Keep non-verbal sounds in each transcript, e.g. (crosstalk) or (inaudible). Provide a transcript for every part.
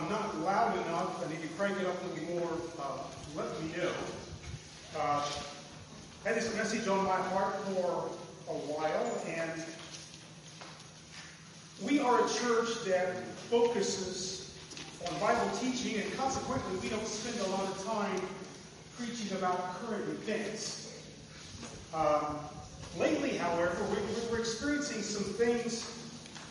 I'm not loud enough, I need to crank it up a little more, uh, let me know. Uh, had this message on my heart for a while, and we are a church that focuses on Bible teaching, and consequently, we don't spend a lot of time preaching about current events. Um, lately, however, we, we're experiencing some things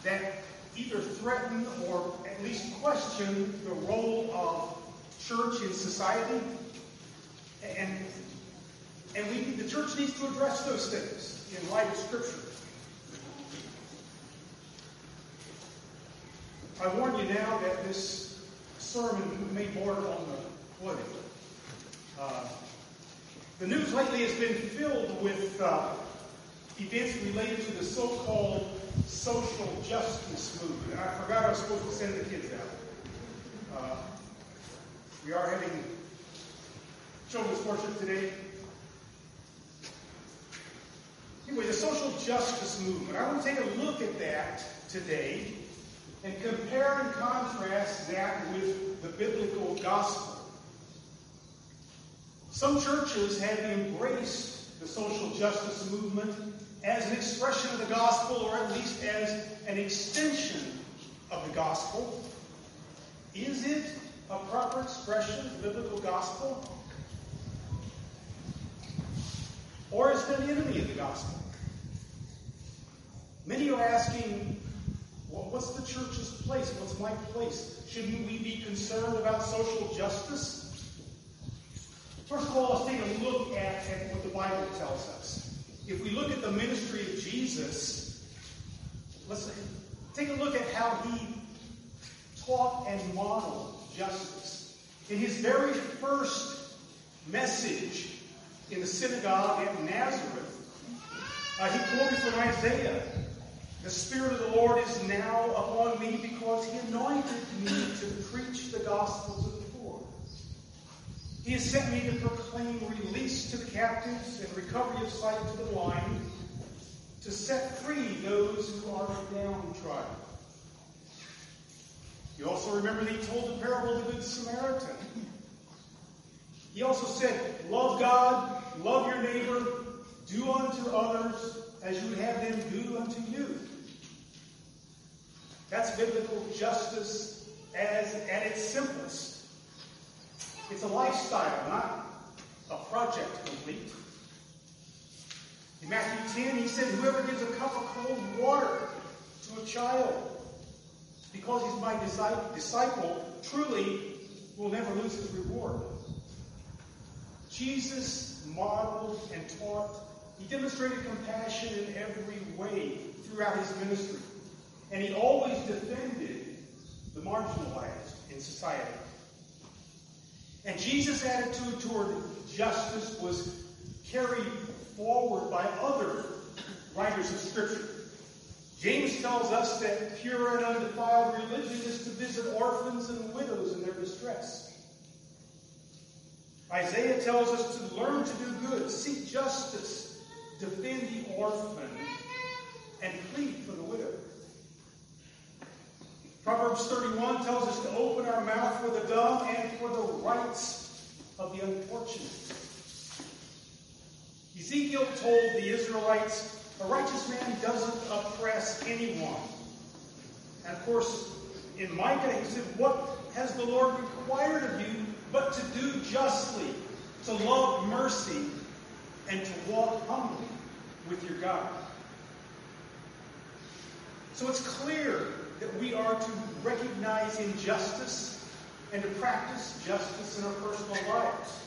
that either threaten or at least question the role of church in society. And, and we, the church needs to address those things in light of Scripture. I warn you now that this sermon may border on the political. Uh, the news lately has been filled with uh, events related to the so-called social justice movement. I forgot I was supposed to send the kids out. Uh, we are having children's worship today. Anyway, the social justice movement. I want to take a look at that today and compare and contrast that with the biblical gospel. Some churches have embraced the social justice movement as an expression of the gospel, or at least as an extension of the gospel. Is it a proper expression of the biblical gospel? Or is it an enemy of the gospel? Many are asking, well, what's the church's place? What's my place? Shouldn't we be concerned about social justice? First of all, let's take a look at, at what the Bible tells us. If we look at the ministry of Jesus, let's take a look at how he taught and modeled justice. In his very first message in the synagogue at Nazareth, uh, he quoted from Isaiah the Spirit of the Lord is now upon me because He anointed me to preach the gospel to the poor. He has sent me to proclaim release to the captives and recovery of sight to the blind, to set free those who are downtrodden. You also remember that He told the parable of the Good Samaritan. He also said, Love God, love your neighbor, do unto others as you would have them do unto you. That's biblical justice as at its simplest. It's a lifestyle, not a project complete. In Matthew 10, he said, Whoever gives a cup of cold water to a child because he's my disciple, truly will never lose his reward. Jesus modeled and taught. He demonstrated compassion in every way throughout his ministry. And he always defended the marginalized in society. And Jesus' attitude toward justice was carried forward by other writers of Scripture. James tells us that pure and undefiled religion is to visit orphans and widows in their distress. Isaiah tells us to learn to do good, seek justice, defend the orphan, and plead for the widow. Proverbs 31 tells us to open our mouth for the dumb and for the rights of the unfortunate. Ezekiel told the Israelites, a righteous man doesn't oppress anyone. And of course, in Micah, he said, What has the Lord required of you but to do justly, to love mercy, and to walk humbly with your God? So it's clear that we are to recognize injustice and to practice justice in our personal lives.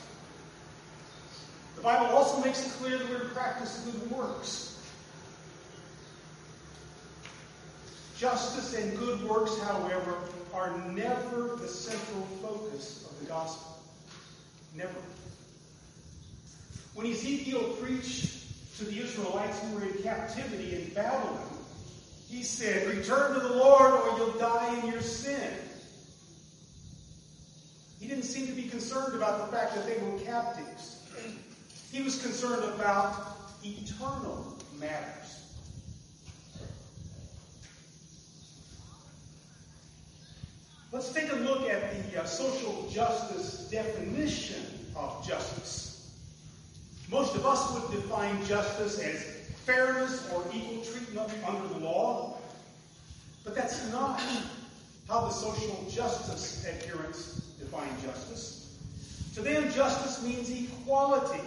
The Bible also makes it clear that we're to practice good works. Justice and good works, however, are never the central focus of the gospel. Never. When Ezekiel preached to the Israelites who were in captivity in Babylon, he said, Return to the Lord or you'll die in your sin. He didn't seem to be concerned about the fact that they were captives. He was concerned about eternal matters. Let's take a look at the uh, social justice definition of justice. Most of us would define justice as fairness or equal treatment under the law, but that's not how the social justice adherents define justice. To them, justice means equality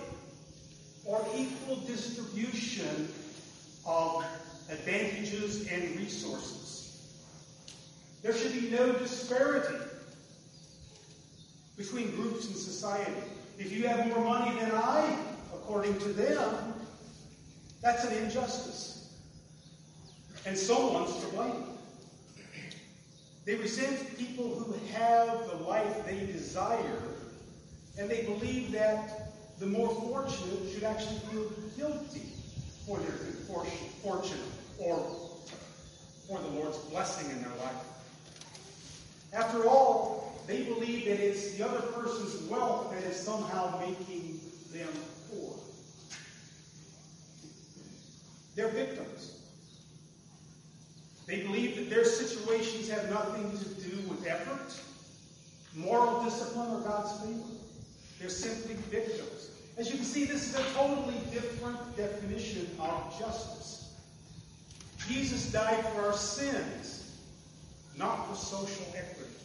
or equal distribution of advantages and resources. There should be no disparity between groups in society. If you have more money than I, according to them, that's an injustice. And someone's to blame. They resent people who have the life they desire, and they believe that the more fortunate should actually feel guilty for their good fortune or for the Lord's blessing in their life. After all, they believe that it's the other person's wealth that is somehow making them poor. They're victims. They believe that their situations have nothing to do with effort, moral discipline, or God's favor. They're simply victims. As you can see, this is a totally different definition of justice. Jesus died for our sins, not for social equity.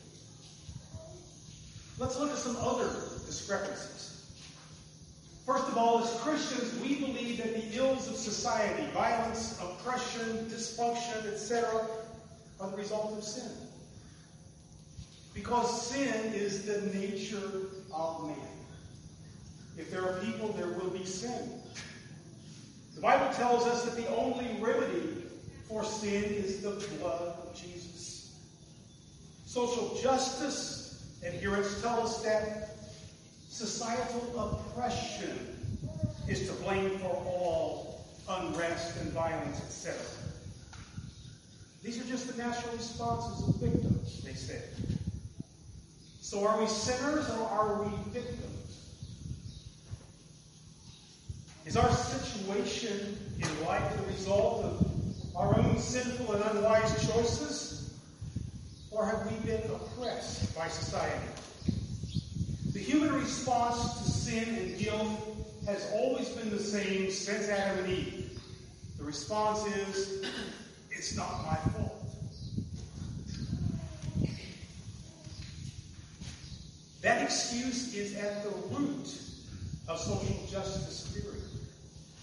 Let's look at some other discrepancies. First of all, as Christians, we believe that the ills of society, violence, oppression, dysfunction, etc., are the result of sin. Because sin is the nature of man. If there are people, there will be sin. The Bible tells us that the only remedy for sin is the blood of Jesus. Social justice adherents tell us that societal oppression is to blame for all unrest and violence, etc. These are just the natural responses of victims, they say. So are we sinners or are we victims? Is our situation in life the result of our own sinful and unwise choices? Or have we been oppressed by society? The human response to sin and guilt has always been the same since Adam and Eve. The response is, it's not my fault. That excuse is at the root of social justice theory.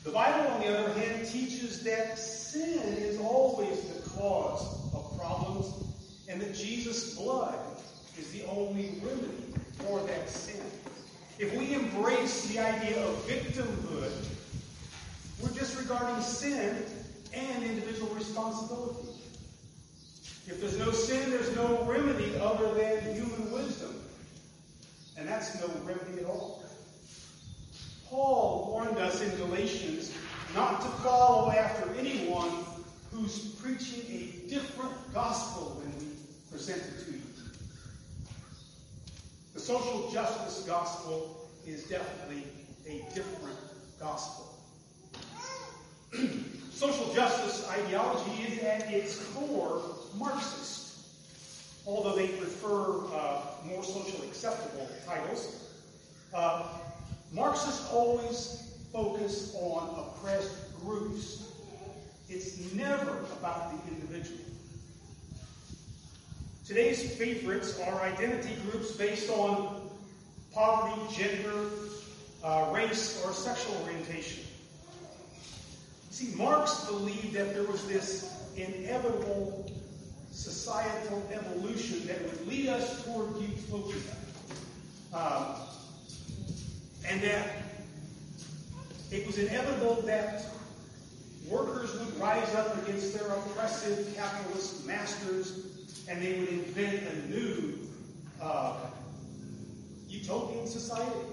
The Bible, on the other hand, teaches that sin is always the cause of problems and that Jesus' blood is the only remedy for that sin. If we embrace the idea of victimhood, we're disregarding sin and individual responsibility. If there's no sin, there's no remedy other than human wisdom. And that's no remedy at all. Paul warned us in Galatians not to follow after anyone who's preaching a different gospel than we presented to you. The social justice gospel is definitely a different gospel. (clears throat) social justice ideology is at its core Marxist, although they prefer uh, more socially acceptable titles. Uh, Marxists always focus on oppressed groups. It's never about the individual. Today's favorites are identity groups based on poverty, gender, uh, race, or sexual orientation. See, Marx believed that there was this inevitable societal evolution that would lead us toward utopia. Um, and that it was inevitable that workers would rise up against their oppressive capitalist masters and they would invent a new uh, utopian society.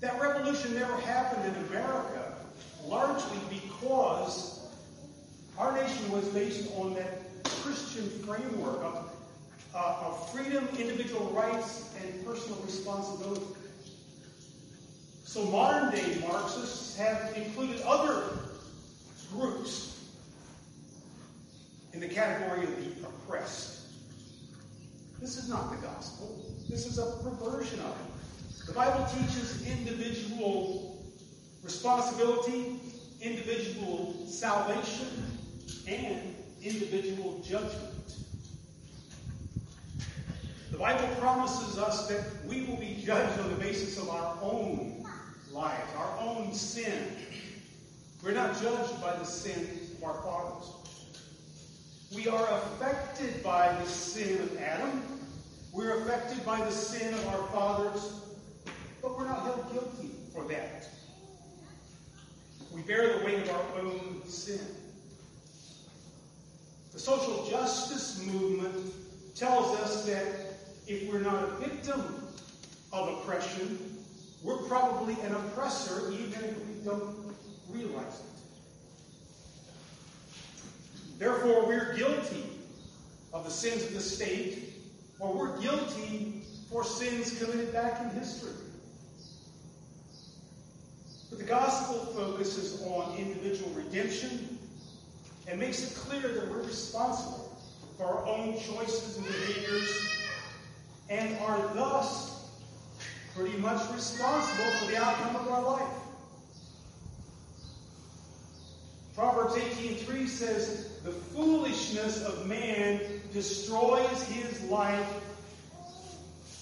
That revolution never happened in America, largely because our nation was based on that Christian framework of, uh, of freedom, individual rights, and personal responsibility. So modern day Marxists have included other groups in the category of the oppressed. This is not the gospel. This is a perversion of it. The Bible teaches individual responsibility, individual salvation, and individual judgment. The Bible promises us that we will be judged on the basis of our own lives, our own sin. We're not judged by the sins of our fathers. We are affected by the sin of Adam. We're affected by the sin of our fathers, but we're not held guilty for that. We bear the weight of our own sin. The social justice movement tells us that if we're not a victim of oppression, we're probably an oppressor even if we don't realize it. Therefore, we're guilty of the sins of the state, or we're guilty for sins committed back in history. But the gospel focuses on individual redemption and makes it clear that we're responsible for our own choices and behaviors and are thus pretty much responsible for the outcome of our life. Proverbs 18:3 says, "The foolishness of man destroys his life,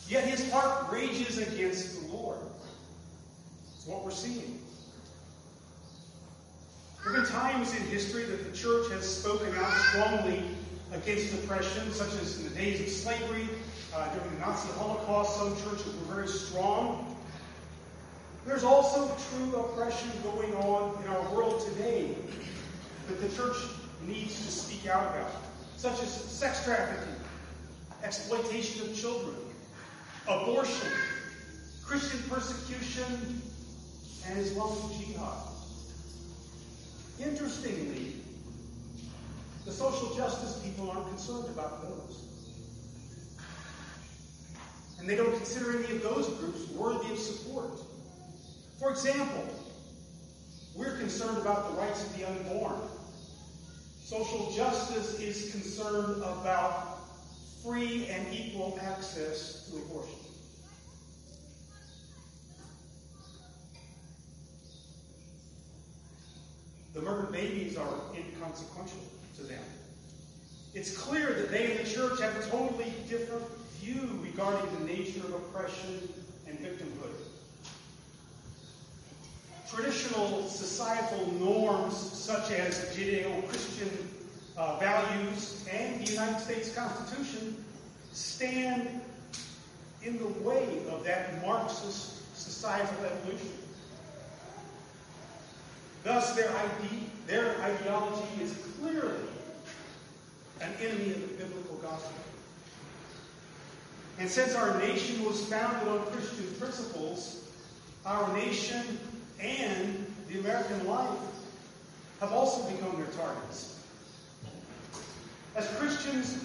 yet his heart rages against the Lord." It's what we're seeing. There have been times in history that the church has spoken out strongly against oppression, such as in the days of slavery, uh, during the Nazi Holocaust. Some churches were very strong. There's also true oppression going on in our world today that the church needs to speak out about, such as sex trafficking, exploitation of children, abortion, Christian persecution, and Islamic jihad. Interestingly, the social justice people aren't concerned about those. And they don't consider any of those groups worthy of support. For example, we're concerned about the rights of the unborn. Social justice is concerned about free and equal access to abortion. The murdered babies are inconsequential to them. It's clear that they in the church have a totally different view regarding the nature of oppression and victimhood. Traditional societal norms such as Judeo-Christian uh, values and the United States Constitution stand in the way of that Marxist societal evolution. Thus, their, ide- their ideology is clearly an enemy of the biblical gospel. And since our nation was founded on Christian principles, our nation and the American life have also become their targets. As Christians,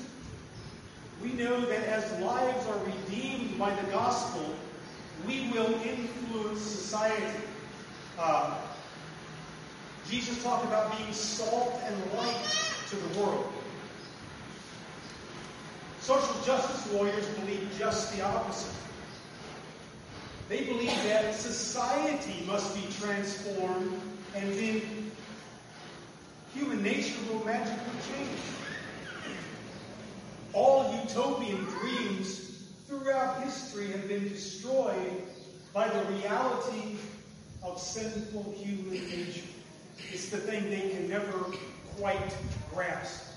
we know that as lives are redeemed by the gospel, we will influence society. Uh, Jesus talked about being salt and light to the world. Social justice warriors believe just the opposite. They believe that society must be transformed and then human nature will magically change. All utopian dreams throughout history have been destroyed by the reality of sinful human nature. It's the thing they can never quite grasp.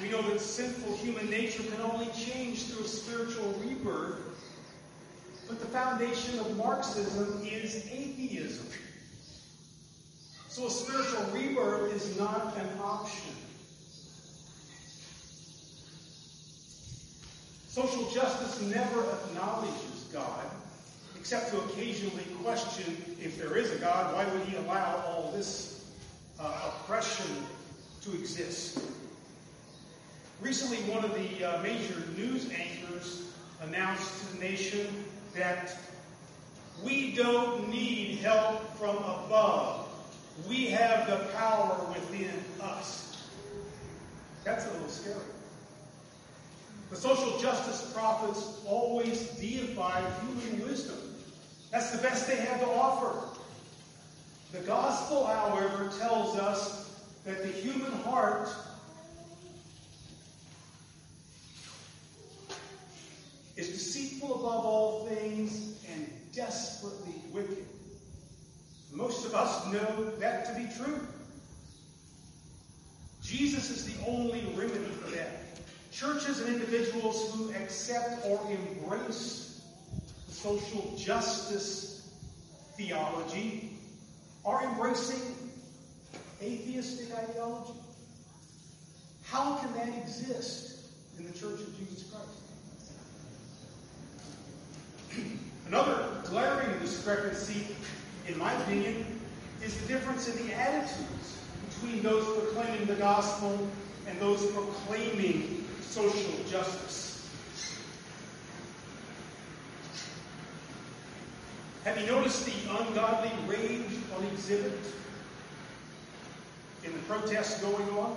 We know that sinful human nature can only change through a spiritual rebirth, but the foundation of Marxism is atheism. So a spiritual rebirth is not an option. Social justice never acknowledges God, except to occasionally question if there is a God, why would he allow all this uh, oppression to exist? Recently, one of the uh, major news anchors announced to the nation that we don't need help from above. We have the power within us. That's a little scary. The social justice prophets always deified human wisdom. That's the best they had to offer. The gospel, however, tells us that the human heart deceitful above all things and desperately wicked. Most of us know that to be true. Jesus is the only remedy for that. Churches and individuals who accept or embrace social justice theology are embracing atheistic ideology. How can that exist in the Church of Jesus Christ? Another glaring discrepancy, in my opinion, is the difference in the attitudes between those proclaiming the gospel and those proclaiming social justice. Have you noticed the ungodly rage on exhibit in the protests going on?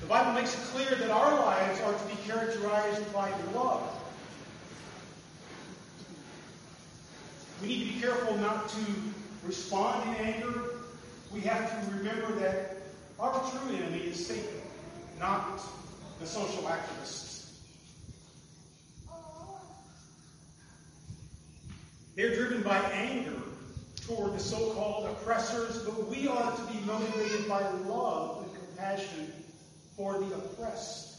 The Bible makes it clear that our lives are to be characterized by love. We need to be careful not to respond in anger. We have to remember that our true enemy is Satan, not the social activists. They're driven by anger toward the so-called oppressors, but we are to be motivated by love and compassion for the oppressed.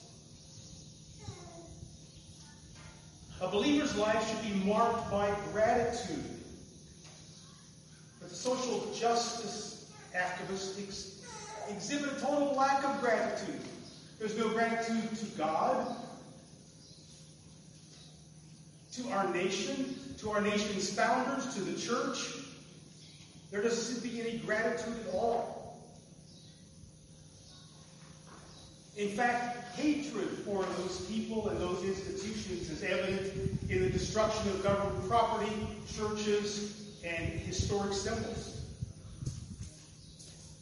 A believer's life should be marked by gratitude. The social justice activists ex- exhibit a total lack of gratitude. There's no gratitude to God, to our nation, to our nation's founders, to the church. There doesn't seem to be any gratitude at all. In fact, hatred for those people and those institutions is evident in the destruction of government property, churches, and historic symbols.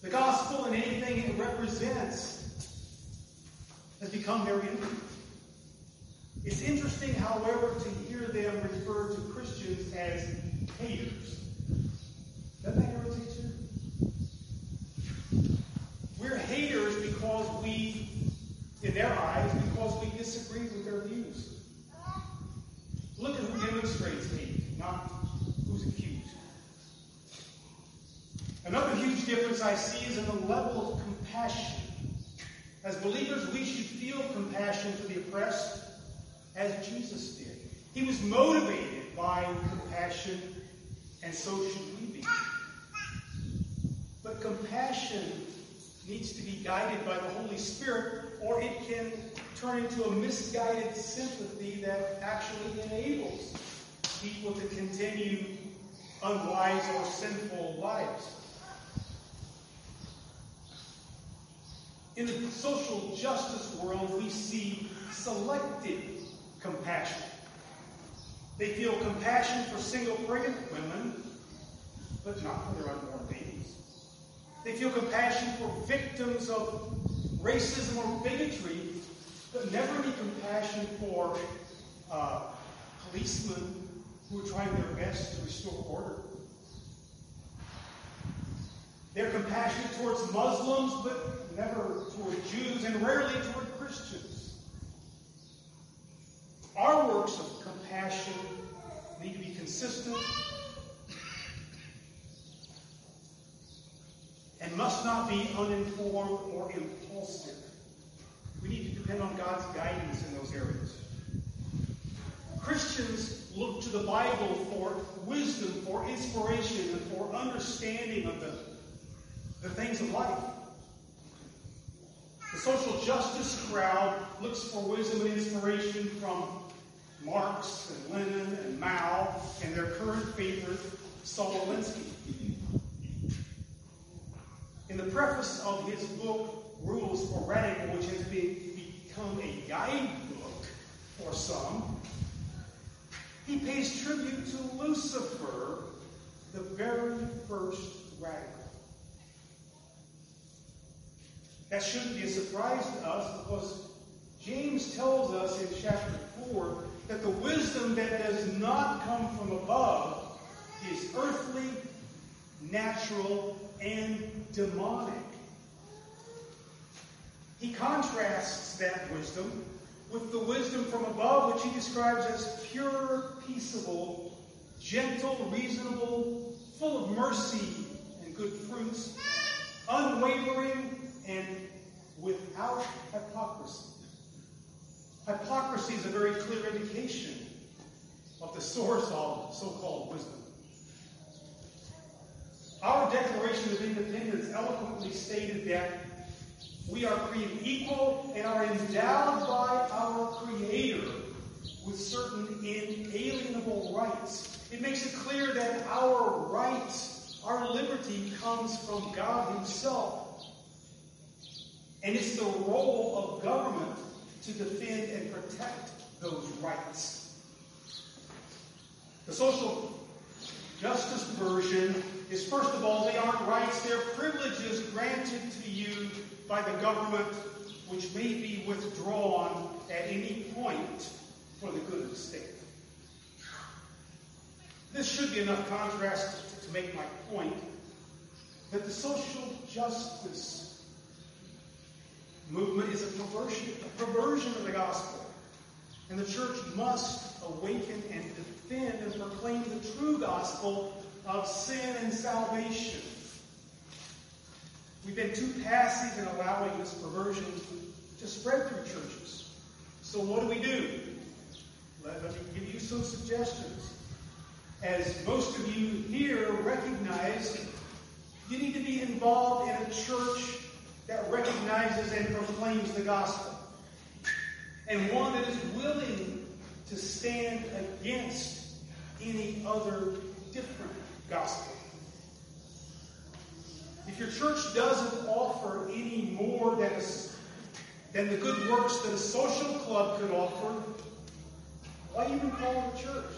The gospel and anything it represents has become their enemy. It's interesting, however, to hear them refer to Christians as haters. Doesn't that irritate you? We're haters because we, in their eyes, because we disagree with their views. Look at who demonstrates hate, not who's accused. Another huge difference I see is in the level of compassion. As believers, we should feel compassion for the oppressed as Jesus did. He was motivated by compassion, and so should we be. But compassion needs to be guided by the Holy Spirit, or it can turn into a misguided sympathy that actually enables people to continue unwise or sinful lives. In the social justice world, we see selective compassion. They feel compassion for single pregnant women, but not for their unborn babies. They feel compassion for victims of racism or bigotry, but never any compassion for uh, policemen who are trying their best to restore order. They're compassionate towards Muslims, but never toward Jews, and rarely toward Christians. Our works of compassion need to be consistent and must not be uninformed or impulsive. We need to depend on God's guidance in those areas. Christians look to the Bible for wisdom, for inspiration, and for understanding of the, the things of life. Social justice crowd looks for wisdom and inspiration from Marx and Lenin and Mao and their current favorite, Saul Alinsky. In the preface of his book, Rules for Radical, which has been, become a guidebook for some, he pays tribute to Lucifer, the very first radical. That shouldn't be a surprise to us because James tells us in chapter 4 that the wisdom that does not come from above is earthly, natural, and demonic. He contrasts that wisdom with the wisdom from above, which he describes as pure, peaceable, gentle, reasonable, full of mercy and good fruits, unwavering, and without hypocrisy. Hypocrisy is a very clear indication of the source of so-called wisdom. Our Declaration of Independence eloquently stated that we are created equal and are endowed by our Creator with certain inalienable rights. It makes it clear that our rights, our liberty comes from God Himself. And it's the role of government to defend and protect those rights. The social justice version is first of all, they aren't rights, they're privileges granted to you by the government which may be withdrawn at any point for the good of the state. This should be enough contrast to make my point that the social justice movement is a perversion, a perversion of the gospel. And the church must awaken and defend and proclaim the true gospel of sin and salvation. We've been too passive in allowing this perversion to spread through churches. So what do we do? Let, let me give you some suggestions. As most of you here recognize, you need to be involved in a church that recognizes and proclaims the gospel. And one that is willing to stand against any other different gospel. If your church doesn't offer any more than, than the good works that a social club could offer, why even call it a church?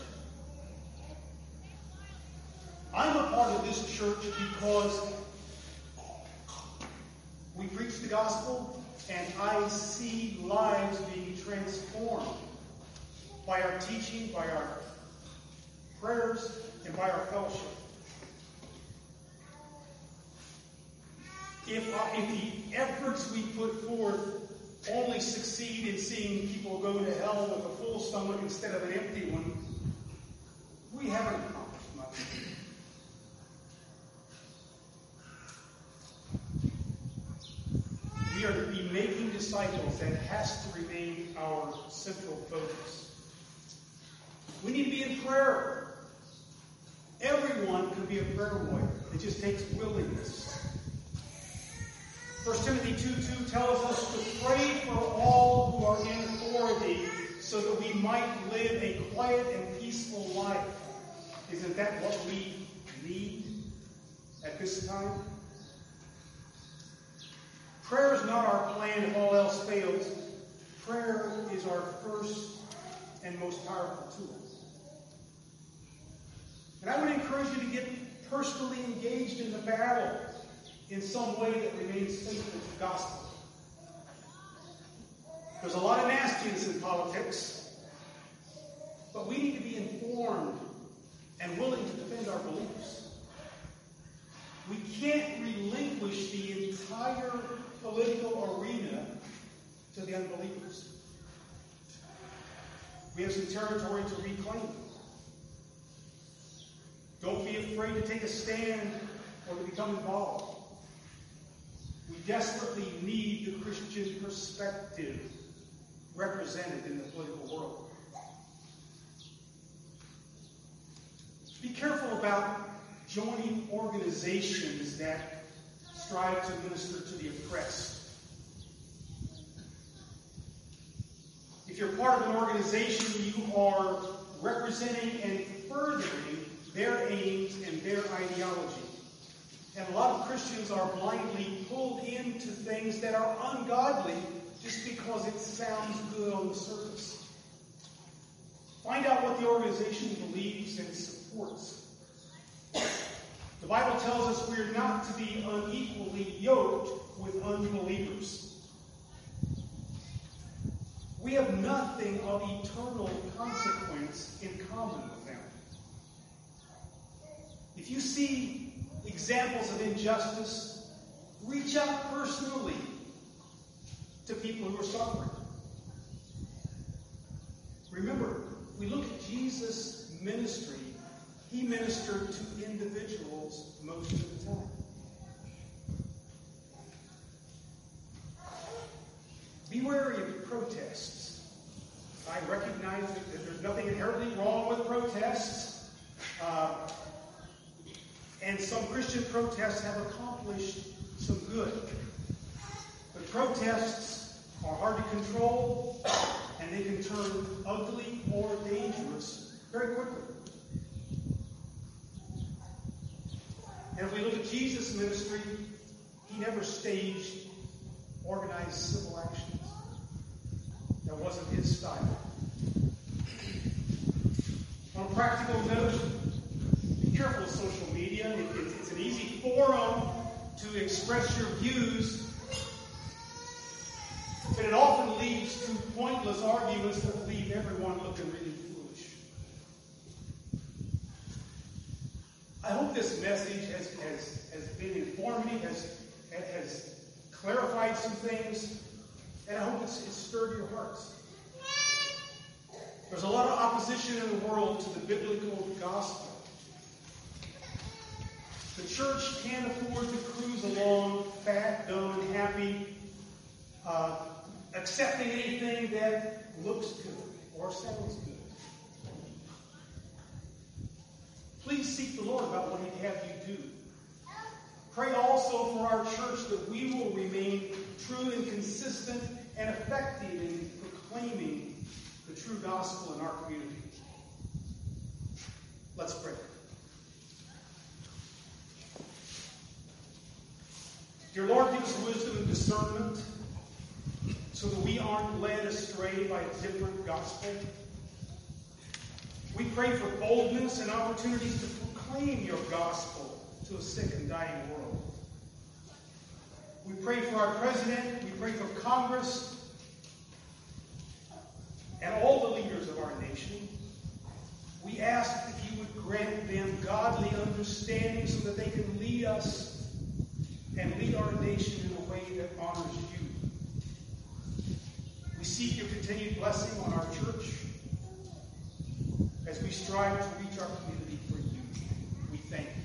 I'm a part of this church because we preach the gospel and I see lives being transformed by our teaching, by our prayers, and by our fellowship. If, uh, if the efforts we put forth only succeed in seeing people go to hell with a full stomach instead of an empty one, we haven't accomplished much. We are to be disciples. That has to remain our central focus. We need to be in prayer. Everyone can be a prayer warrior. It just takes willingness. 1 Timothy 2 2 tells us to pray for all who are in authority so that we might live a quiet and peaceful life. Isn't that what we need at this time? Prayer is not our plan if all else fails. Prayer is our first and most powerful tool. And I would encourage you to get personally engaged in the battle in some way that remains faithful to the gospel. There's a lot of nastiness in politics, but we need to be informed and willing to defend our beliefs. We can't relinquish the entire political arena to the unbelievers. We have some territory to reclaim. Don't be afraid to take a stand or to become involved. We desperately need the Christian perspective represented in the political world. Be careful about joining organizations that strive to minister to the oppressed. If you're part of an organization, you are representing and furthering their aims and their ideology. And a lot of Christians are blindly pulled into things that are ungodly just because it sounds good on the surface. Find out what the organization believes and supports. The Bible tells us we are not to be unequally yoked with unbelievers. we have nothing of eternal consequence in common with them. If you see examples of injustice, reach out personally to people who are suffering. Remember, we look at Jesus' ministry, he ministered to individuals most of the time. Be wary of protests. I recognize that there's nothing inherently wrong with protests. Uh, and some Christian protests have accomplished some good. But protests are hard to control, and they can turn ugly or dangerous very quickly. And if we look at Jesus' ministry, he never staged organized civil actions. That wasn't his style. On a practical note, be careful with social media. It, it, it's an easy forum to express your views, but it often leads to pointless arguments that leave everyone looking really I hope this message has, has, has been informative, has, has clarified some things, and I hope it's, it's stirred your hearts. There's a lot of opposition in the world to the biblical gospel. The church can't afford to cruise along fat, dumb, and happy, uh, accepting anything that looks good or sounds good. Please seek the Lord about what He'd have you do. Pray also for our church that we will remain true and consistent and effective in proclaiming the true gospel in our community. Let's pray. Dear Lord, give us wisdom and discernment so that we aren't led astray by a different gospel. We pray for boldness and opportunities to proclaim your gospel to a sick and dying world. We pray for our president. We pray for Congress and all the leaders of our nation. We ask that you would grant them godly understanding so that they can lead us and lead our nation in a way that honors you. We seek your continued blessing on our church as we strive to reach our community for you. We thank you.